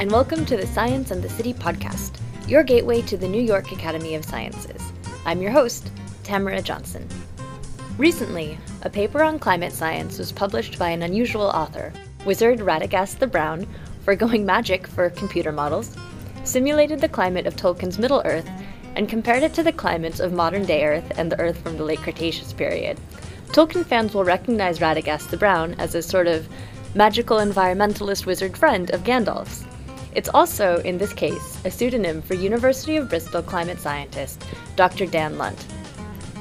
and welcome to the Science and the City podcast, your gateway to the New York Academy of Sciences. I'm your host, Tamara Johnson. Recently, a paper on climate science was published by an unusual author, wizard Radagast the Brown, foregoing magic for computer models, simulated the climate of Tolkien's Middle Earth, and compared it to the climates of modern day Earth and the Earth from the late Cretaceous period. Tolkien fans will recognize Radagast the Brown as a sort of magical environmentalist wizard friend of Gandalf's. It's also, in this case, a pseudonym for University of Bristol climate scientist Dr. Dan Lunt.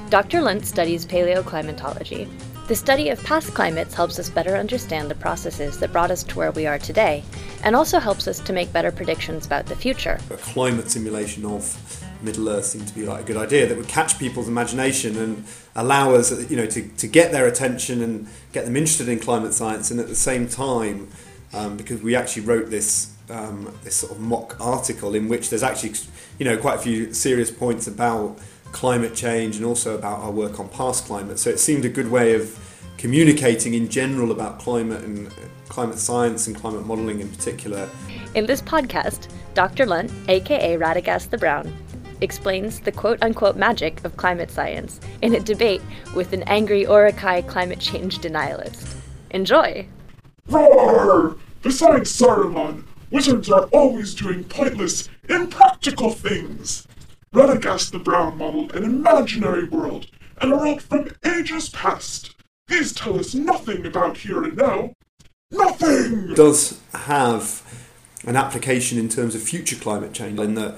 Dr. Lunt studies paleoclimatology. The study of past climates helps us better understand the processes that brought us to where we are today, and also helps us to make better predictions about the future. A climate simulation of Middle Earth seemed to be like a good idea that would catch people's imagination and allow us, you know, to, to get their attention and get them interested in climate science, and at the same time, um, because we actually wrote this um, this sort of mock article in which there's actually, you know, quite a few serious points about climate change and also about our work on past climate. So it seemed a good way of communicating in general about climate and uh, climate science and climate modelling in particular. In this podcast, Dr. Lunt, aka Radagast the Brown, explains the quote unquote magic of climate science in a debate with an angry Uruk-hai climate change denialist. Enjoy! Roar! Besides Saruman, wizards are always doing pointless, impractical things. Radagast the Brown modeled an imaginary world, and a world from ages past. These tell us nothing about here and now. Nothing! does have an application in terms of future climate change in that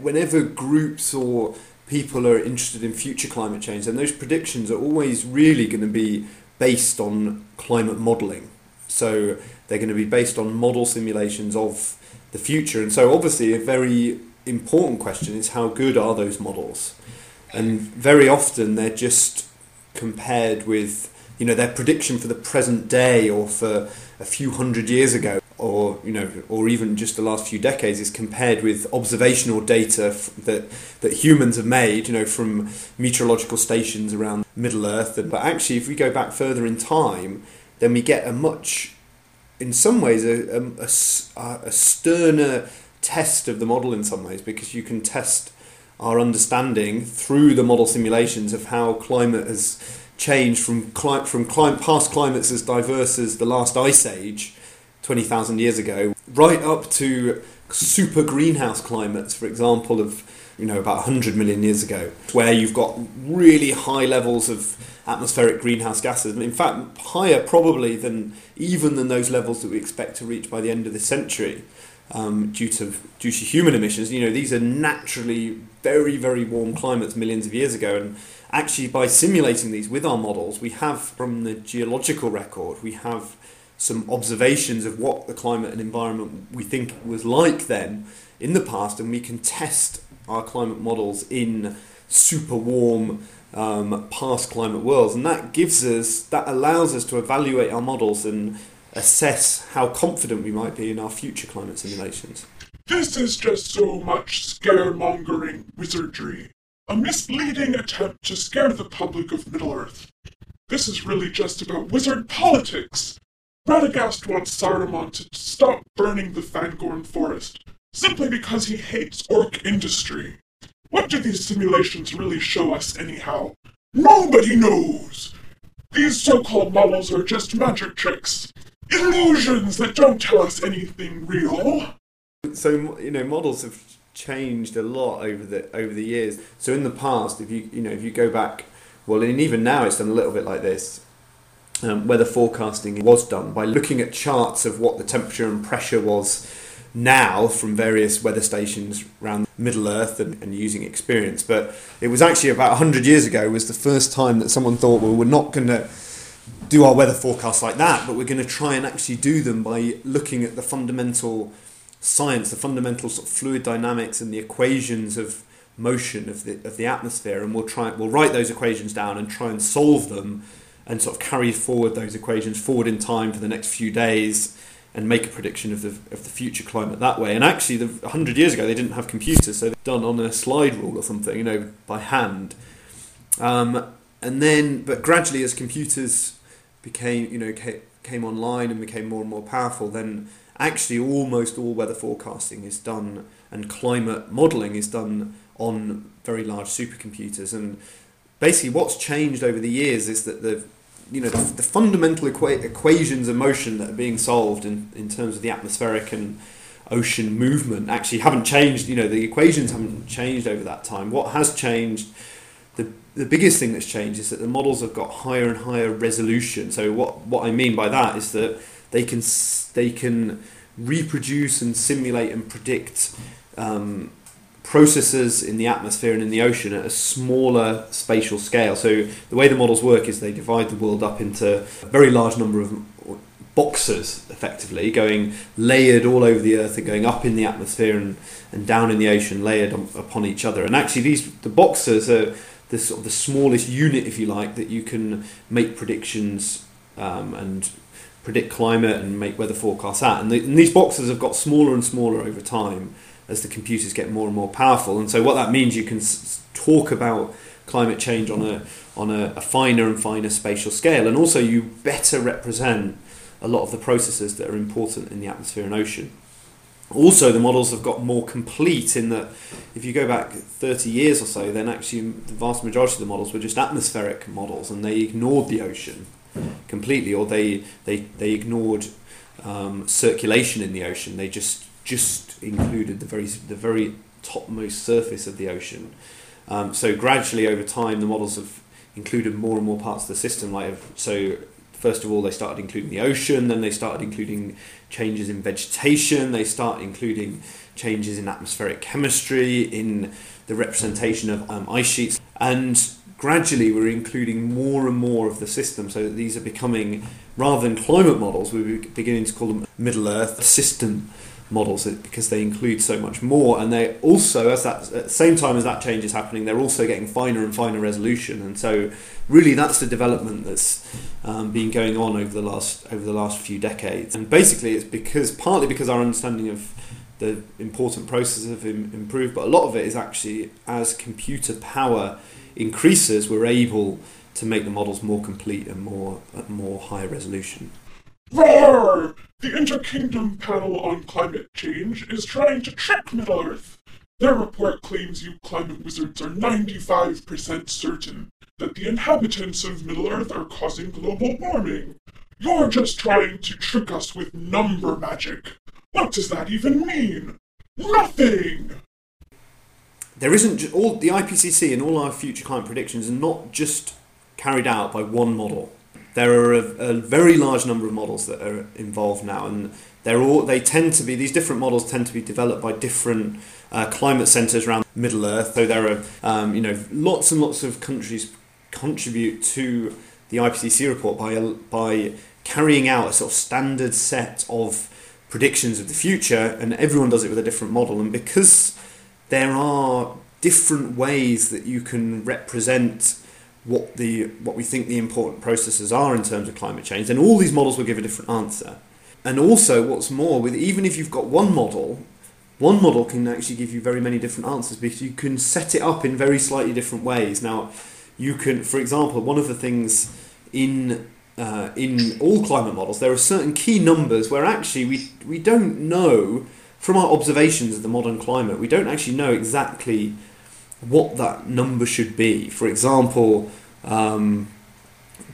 whenever groups or people are interested in future climate change then those predictions are always really going to be based on climate modelling so they're going to be based on model simulations of the future. And so obviously a very important question is how good are those models? And very often they're just compared with you know their prediction for the present day or for a few hundred years ago or you know or even just the last few decades is compared with observational data f- that that humans have made you know from meteorological stations around middle earth. But actually if we go back further in time then we get a much in some ways a a sterner test of the model in some ways because you can test our understanding through the model simulations of how climate has changed from cli- from clim- past climates as diverse as the last ice age 20,000 years ago right up to super greenhouse climates for example of you know about 100 million years ago where you've got really high levels of atmospheric greenhouse gases in fact higher probably than even than those levels that we expect to reach by the end of this century um, due to due to human emissions. You know, these are naturally very very warm climates millions of years ago, and actually by simulating these with our models, we have from the geological record we have some observations of what the climate and environment we think was like then in the past, and we can test our climate models in super warm um, past climate worlds, and that gives us that allows us to evaluate our models and assess how confident we might be in our future climate simulations. This is just so much scaremongering wizardry. A misleading attempt to scare the public of Middle Earth. This is really just about wizard politics. Radagast wants Saruman to stop burning the Fangorn forest, simply because he hates orc industry. What do these simulations really show us, anyhow? Nobody knows! These so-called models are just magic tricks. Illusions that don't tell us anything real. So you know, models have changed a lot over the over the years. So in the past, if you you know if you go back, well, and even now it's done a little bit like this. Um, weather forecasting was done by looking at charts of what the temperature and pressure was now from various weather stations around Middle Earth and, and using experience. But it was actually about 100 years ago was the first time that someone thought, well, we're not going to do our weather forecasts like that, but we're going to try and actually do them by looking at the fundamental science, the fundamental sort of fluid dynamics and the equations of motion of the of the atmosphere, and we'll try we'll write those equations down and try and solve them, and sort of carry forward those equations forward in time for the next few days, and make a prediction of the of the future climate that way. And actually, the hundred years ago they didn't have computers, so they're done on a slide rule or something, you know, by hand. Um, and then, but gradually, as computers became, you know, ca- came online and became more and more powerful, then actually almost all weather forecasting is done and climate modelling is done on very large supercomputers. And basically, what's changed over the years is that the you know the, the fundamental equa- equations of motion that are being solved in, in terms of the atmospheric and ocean movement actually haven't changed. You know the equations haven't changed over that time. What has changed the the biggest thing that's changed is that the models have got higher and higher resolution. So what what I mean by that is that they can they can reproduce and simulate and predict um, processes in the atmosphere and in the ocean at a smaller spatial scale. So the way the models work is they divide the world up into a very large number of boxes, effectively going layered all over the earth and going up in the atmosphere and, and down in the ocean, layered on, upon each other. And actually, these the boxes are the sort of the smallest unit, if you like, that you can make predictions um, and predict climate and make weather forecasts at. And, the, and these boxes have got smaller and smaller over time as the computers get more and more powerful. And so what that means, you can talk about climate change on a on a, a, finer and finer spatial scale, and also you better represent a lot of the processes that are important in the atmosphere and ocean. Also, the models have got more complete in that if you go back 30 years or so, then actually the vast majority of the models were just atmospheric models and they ignored the ocean completely, or they, they, they ignored um, circulation in the ocean. They just just included the very the very topmost surface of the ocean. Um, so gradually over time, the models have included more and more parts of the system. Like so, first of all, they started including the ocean. Then they started including changes in vegetation. They start including changes in atmospheric chemistry, in the representation of um, ice sheets, and gradually we're including more and more of the system. So that these are becoming rather than climate models, we're beginning to call them Middle Earth system models because they include so much more and they also as that at the same time as that change is happening they're also getting finer and finer resolution and so really that's the development that's um, been going on over the last over the last few decades and basically it's because partly because our understanding of the important processes have improved but a lot of it is actually as computer power increases we're able to make the models more complete and more more high resolution Roar! The Interkingdom Panel on Climate Change is trying to trick Middle Earth. Their report claims you climate wizards are 95% certain that the inhabitants of Middle Earth are causing global warming. You're just trying to trick us with number magic. What does that even mean? Nothing! There isn't all the IPCC and all our future climate predictions are not just carried out by one model there are a, a, very large number of models that are involved now, and they're all they tend to be these different models tend to be developed by different uh, climate centres around Middle Earth. So there are um, you know lots and lots of countries contribute to the IPCC report by by carrying out a sort of standard set of predictions of the future, and everyone does it with a different model. And because there are different ways that you can represent what the what we think the important processes are in terms of climate change, then all these models will give a different answer. And also, what's more, with even if you've got one model, one model can actually give you very many different answers because you can set it up in very slightly different ways. Now, you can, for example, one of the things in uh, in all climate models, there are certain key numbers where actually we we don't know from our observations of the modern climate, we don't actually know exactly what that number should be. For example, um,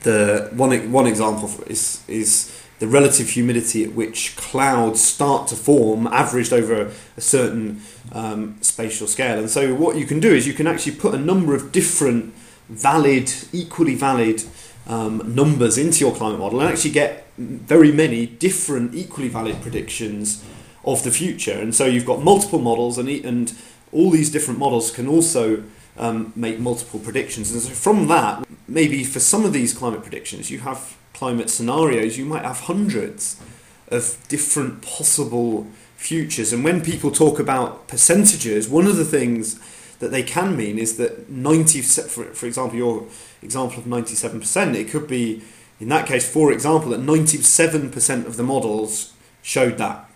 the one one example is is the relative humidity at which clouds start to form, averaged over a certain um, spatial scale. And so, what you can do is you can actually put a number of different valid, equally valid um, numbers into your climate model and actually get very many different, equally valid predictions of the future. And so, you've got multiple models and and all these different models can also um, make multiple predictions. And so from that, maybe for some of these climate predictions, you have climate scenarios, you might have hundreds of different possible futures. And when people talk about percentages, one of the things that they can mean is that 90, for, for example, your example of 97%, it could be, in that case, for example, that 97% of the models showed that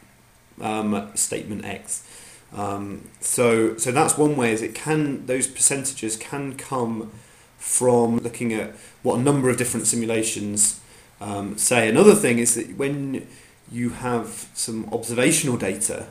um, statement X. Um, so, so that's one way. Is it can those percentages can come from looking at what a number of different simulations um, say. Another thing is that when you have some observational data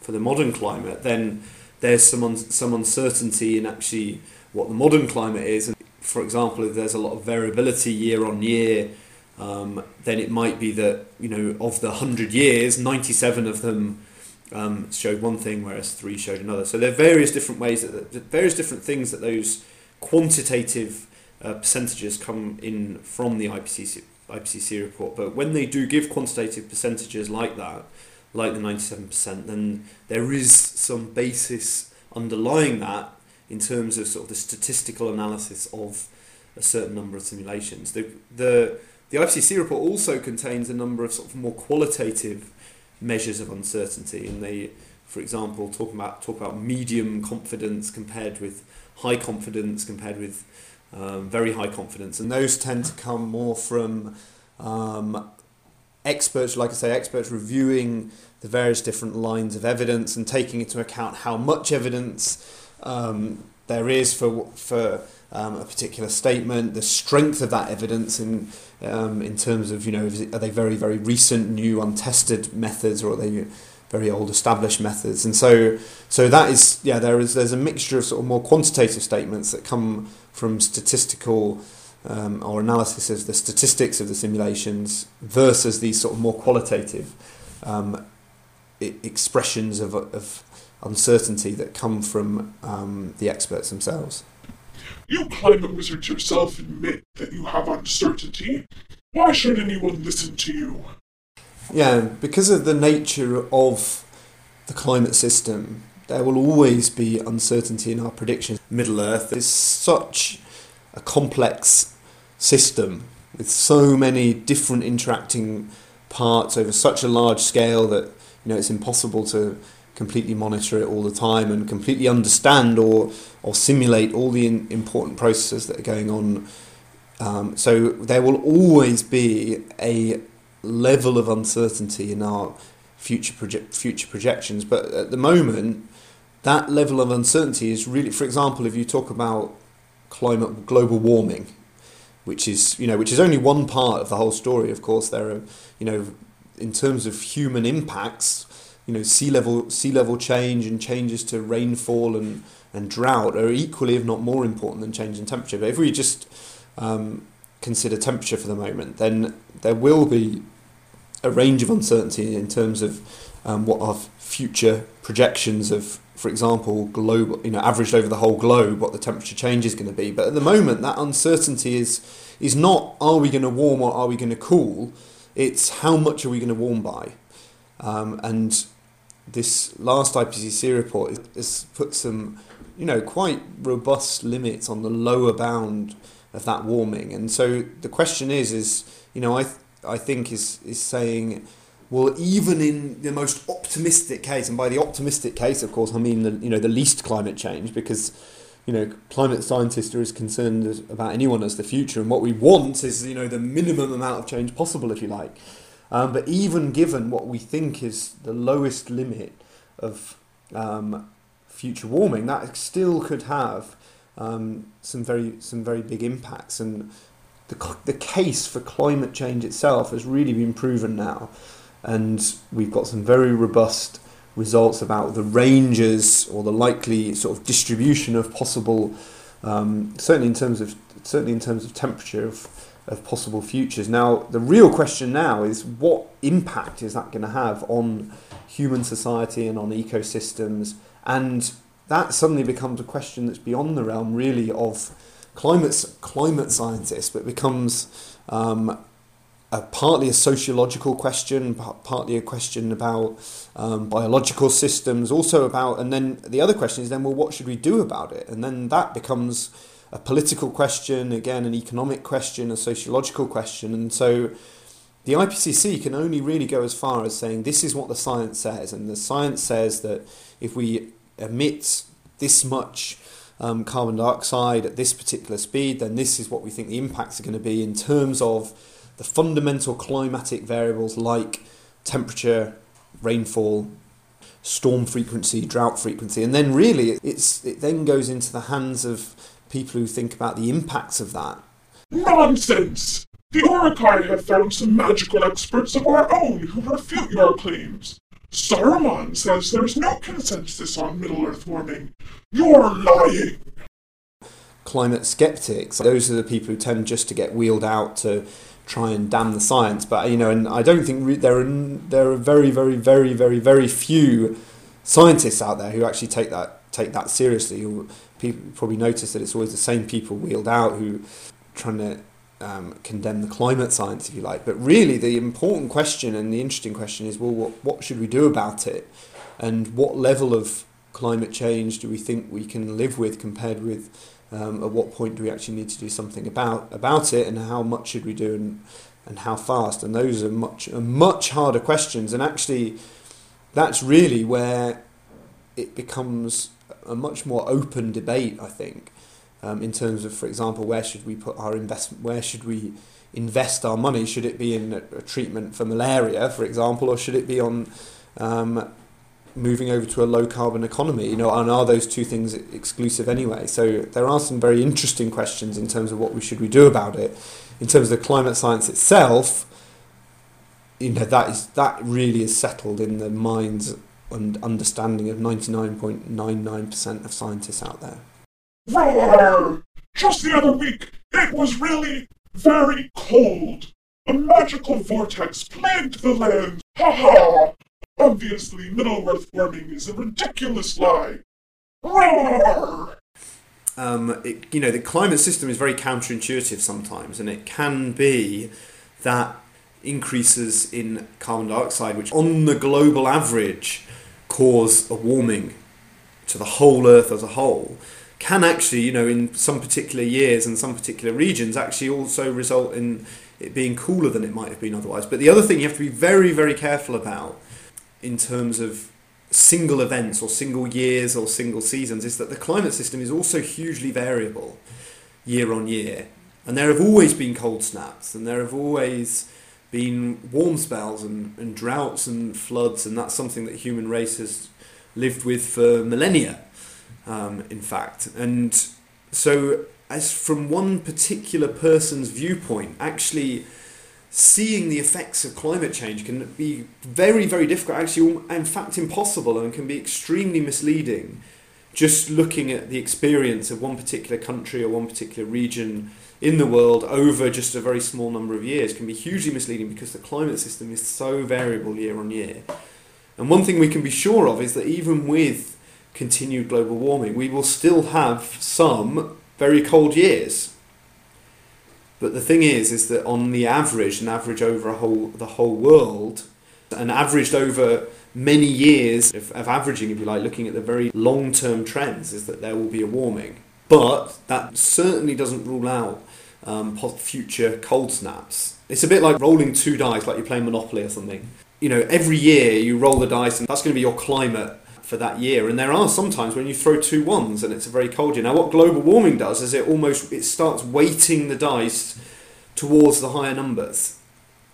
for the modern climate, then there's some un- some uncertainty in actually what the modern climate is. And for example, if there's a lot of variability year on year, um, then it might be that you know of the hundred years, ninety-seven of them um, showed one thing, whereas three showed another. So there are various different ways that various different things that those quantitative uh, percentages come in from the IPCC IPCC report. But when they do give quantitative percentages like that, like the ninety-seven percent, then there is some basis underlying that in terms of sort of the statistical analysis of a certain number of simulations. The the the IPCC report also contains a number of sort of more qualitative measures of uncertainty, and they, for example, talk about talk about medium confidence compared with high confidence compared with um, very high confidence, and those tend to come more from um, experts, like I say, experts reviewing the various different lines of evidence and taking into account how much evidence um, there is for for um, a particular statement, the strength of that evidence in um, in terms of you know are they very very recent, new, untested methods, or are they very old established methods? And so so that is yeah there is there's a mixture of sort of more quantitative statements that come from statistical. Um, or analysis of the statistics of the simulations versus these sort of more qualitative um, expressions of, of uncertainty that come from um, the experts themselves. You climate wizards yourself admit that you have uncertainty. Why should anyone listen to you? Yeah, because of the nature of the climate system, there will always be uncertainty in our predictions. Middle Earth is such a complex system with so many different interacting parts over such a large scale that you know it's impossible to completely monitor it all the time and completely understand or or simulate all the in, important processes that are going on. Um, so there will always be a level of uncertainty in our future project future projections, but at the moment, that level of uncertainty is really, for example, if you talk about climate global warming, which is you know which is only one part of the whole story. Of course, there are you know in terms of human impacts you know sea level sea level change and changes to rainfall and and drought are equally, if not more important than change in temperature. But if we just um, consider temperature for the moment, then there will be a range of uncertainty in terms of um, what our future projections of, for example, global, you know, averaged over the whole globe, what the temperature change is going to be. But at the moment, that uncertainty is is not are we going to warm or are we going to cool? It's how much are we going to warm by, um, and this last IPCC report has put some, you know, quite robust limits on the lower bound of that warming. And so the question is, is you know, I th- I think is is saying, well, even in the most optimistic case, and by the optimistic case, of course, I mean the you know the least climate change, because you know climate scientists are as concerned about anyone as the future, and what we want is you know the minimum amount of change possible, if you like. Um, but even given what we think is the lowest limit of um, future warming, that still could have um, some very some very big impacts. And the the case for climate change itself has really been proven now, and we've got some very robust results about the ranges or the likely sort of distribution of possible, um, certainly in terms of certainly in terms of temperature of of possible futures. Now, the real question now is what impact is that going to have on human society and on ecosystems? And that suddenly becomes a question that's beyond the realm, really, of climate climate scientists, but becomes um, a, partly a sociological question, partly a question about um, biological systems, also about, and then the other question is then, well, what should we do about it? And then that becomes a political question, again, an economic question, a sociological question. And so the IPCC can only really go as far as saying this is what the science says. And the science says that if we emit this much um, carbon dioxide at this particular speed, then this is what we think the impacts are going to be in terms of the fundamental climatic variables like temperature, rainfall, storm frequency, drought frequency, and then really it's it then goes into the hands of people who think about the impacts of that. Nonsense! The Uruk-hai have found some magical experts of our own who refute your claims. Saruman says there's no consensus on Middle-earth warming. You're lying! Climate skeptics, those are the people who tend just to get wheeled out to try and damn the science. But, you know, and I don't think re- there, are, there are very, very, very, very, very few scientists out there who actually take that take that seriously. You people probably notice that it's always the same people wheeled out who trying to um, condemn the climate science, if you like. But really, the important question and the interesting question is well, what, what should we do about it? And what level of climate change do we think we can live with compared with um, at what point do we actually need to do something about, about it and how much should we do and, and how fast? And those are much, are much harder questions. And actually, that's really where it becomes a much more open debate, I think, um, in terms of, for example, where should we put our investment, where should we invest our money? Should it be in a, a treatment for malaria, for example, or should it be on um, moving over to a low carbon economy? You know, and are those two things exclusive anyway? So there are some very interesting questions in terms of what we should we do about it. In terms of the climate science itself, you know that is that really is settled in the minds and understanding of 99.99% of scientists out there. Roar! Just the other week, it was really very cold. A magical vortex plagued the land. Ha ha! Obviously, Middle Earth warming is a ridiculous lie. Roar! Um, it, you know, the climate system is very counterintuitive sometimes, and it can be that increases in carbon dioxide, which on the global average cause a warming to the whole Earth as a whole, can actually, you know, in some particular years and some particular regions, actually also result in it being cooler than it might have been otherwise. But the other thing you have to be very, very careful about in terms of single events or single years or single seasons is that the climate system is also hugely variable year on year. And there have always been cold snaps and there have always been warm spells and, and droughts and floods, and that's something that human race has lived with for millennia, um, in fact. And so, as from one particular person's viewpoint, actually seeing the effects of climate change can be very, very difficult, actually, in fact, impossible, and can be extremely misleading. Just looking at the experience of one particular country or one particular region in the world over just a very small number of years can be hugely misleading because the climate system is so variable year on year. And one thing we can be sure of is that even with continued global warming, we will still have some very cold years. But the thing is, is that on the average, an average over a whole the whole world, and averaged over many years of, of averaging, if you like, looking at the very long term trends, is that there will be a warming. But that certainly doesn't rule out um, future cold snaps. It's a bit like rolling two dice, like you're playing Monopoly or something. You know, every year you roll the dice, and that's going to be your climate for that year. And there are sometimes when you throw two ones and it's a very cold year. Now, what global warming does is it almost it starts weighting the dice towards the higher numbers.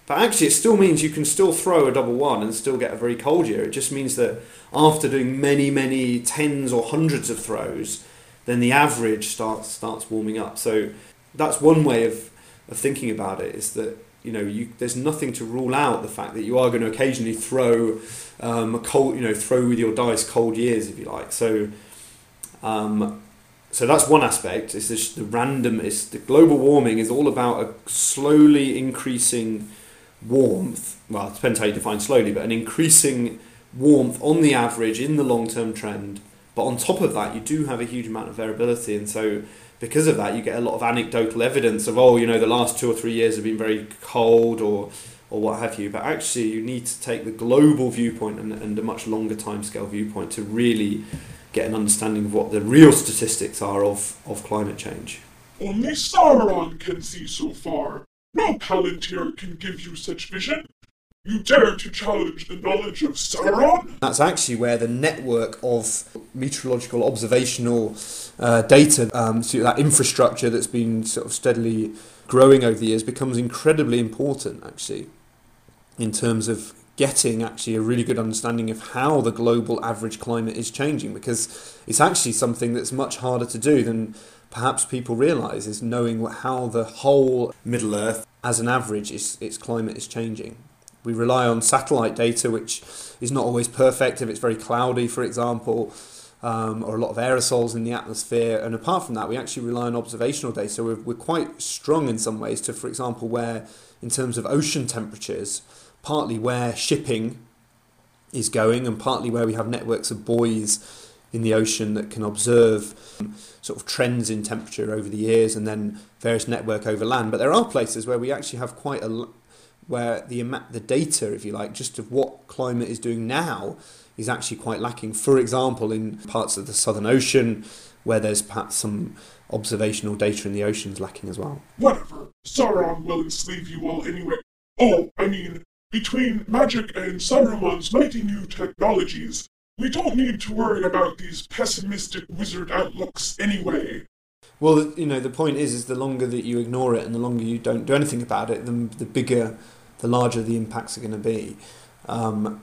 But actually, it still means you can still throw a double one and still get a very cold year. It just means that after doing many, many tens or hundreds of throws, then the average starts starts warming up. So that's one way of, of thinking about it is that you know you, there's nothing to rule out the fact that you are going to occasionally throw um, a cold you know throw with your dice cold years if you like. So um, so that's one aspect. Is this the random? Is the global warming is all about a slowly increasing warmth. Well, it depends how you define slowly, but an increasing warmth on the average in the long term trend but on top of that, you do have a huge amount of variability, and so because of that, you get a lot of anecdotal evidence of oh, you know, the last two or three years have been very cold or or what have you. But actually, you need to take the global viewpoint and, and a much longer timescale viewpoint to really get an understanding of what the real statistics are of, of climate change. Only Sauron can see so far. No Palantir can give you such vision. You dare to challenge the knowledge of Sauron? That's actually where the network of meteorological observational uh, data, um, so that infrastructure that's been sort of steadily growing over the years, becomes incredibly important, actually, in terms of getting actually a really good understanding of how the global average climate is changing because it's actually something that's much harder to do than perhaps people realize is knowing how the whole Middle Earth as an average, its, its climate is changing. We rely on satellite data, which is not always perfect if it's very cloudy, for example, um, or a lot of aerosols in the atmosphere. And apart from that, we actually rely on observational data. So we're, we're quite strong in some ways to, for example, where in terms of ocean temperatures, partly where shipping is going and partly where we have networks of buoys in the ocean that can observe um, sort of trends in temperature over the years and then various network over land. But there are places where we actually have quite a where the the data, if you like, just of what climate is doing now is actually quite lacking. For example, in parts of the Southern Ocean where there's perhaps some observational data in the oceans lacking as well. Whatever. Sauron will enslave you all anyway. Oh, I mean, between magic and Saruman's mighty new technologies, we don't need to worry about these pessimistic wizard outlooks anyway. Well, you know, the point is, is the longer that you ignore it and the longer you don't do anything about it, the, the bigger, the larger the impacts are going to be. Um,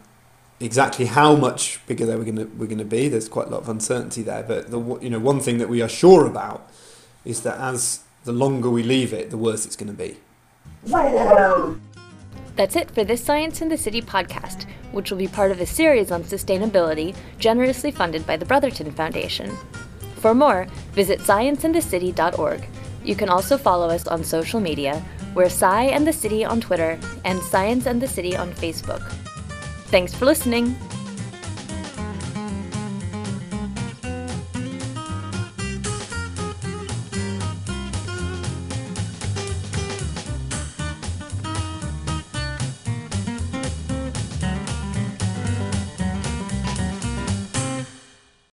exactly how much bigger they were going to we're going to be, there's quite a lot of uncertainty there. But the you know one thing that we are sure about is that as the longer we leave it, the worse it's going to be. That's it for this Science in the City podcast, which will be part of a series on sustainability generously funded by the Brotherton Foundation. For more, visit scienceinthecity.org. You can also follow us on social media. We're Sci and the City on Twitter and Science and the City on Facebook. Thanks for listening.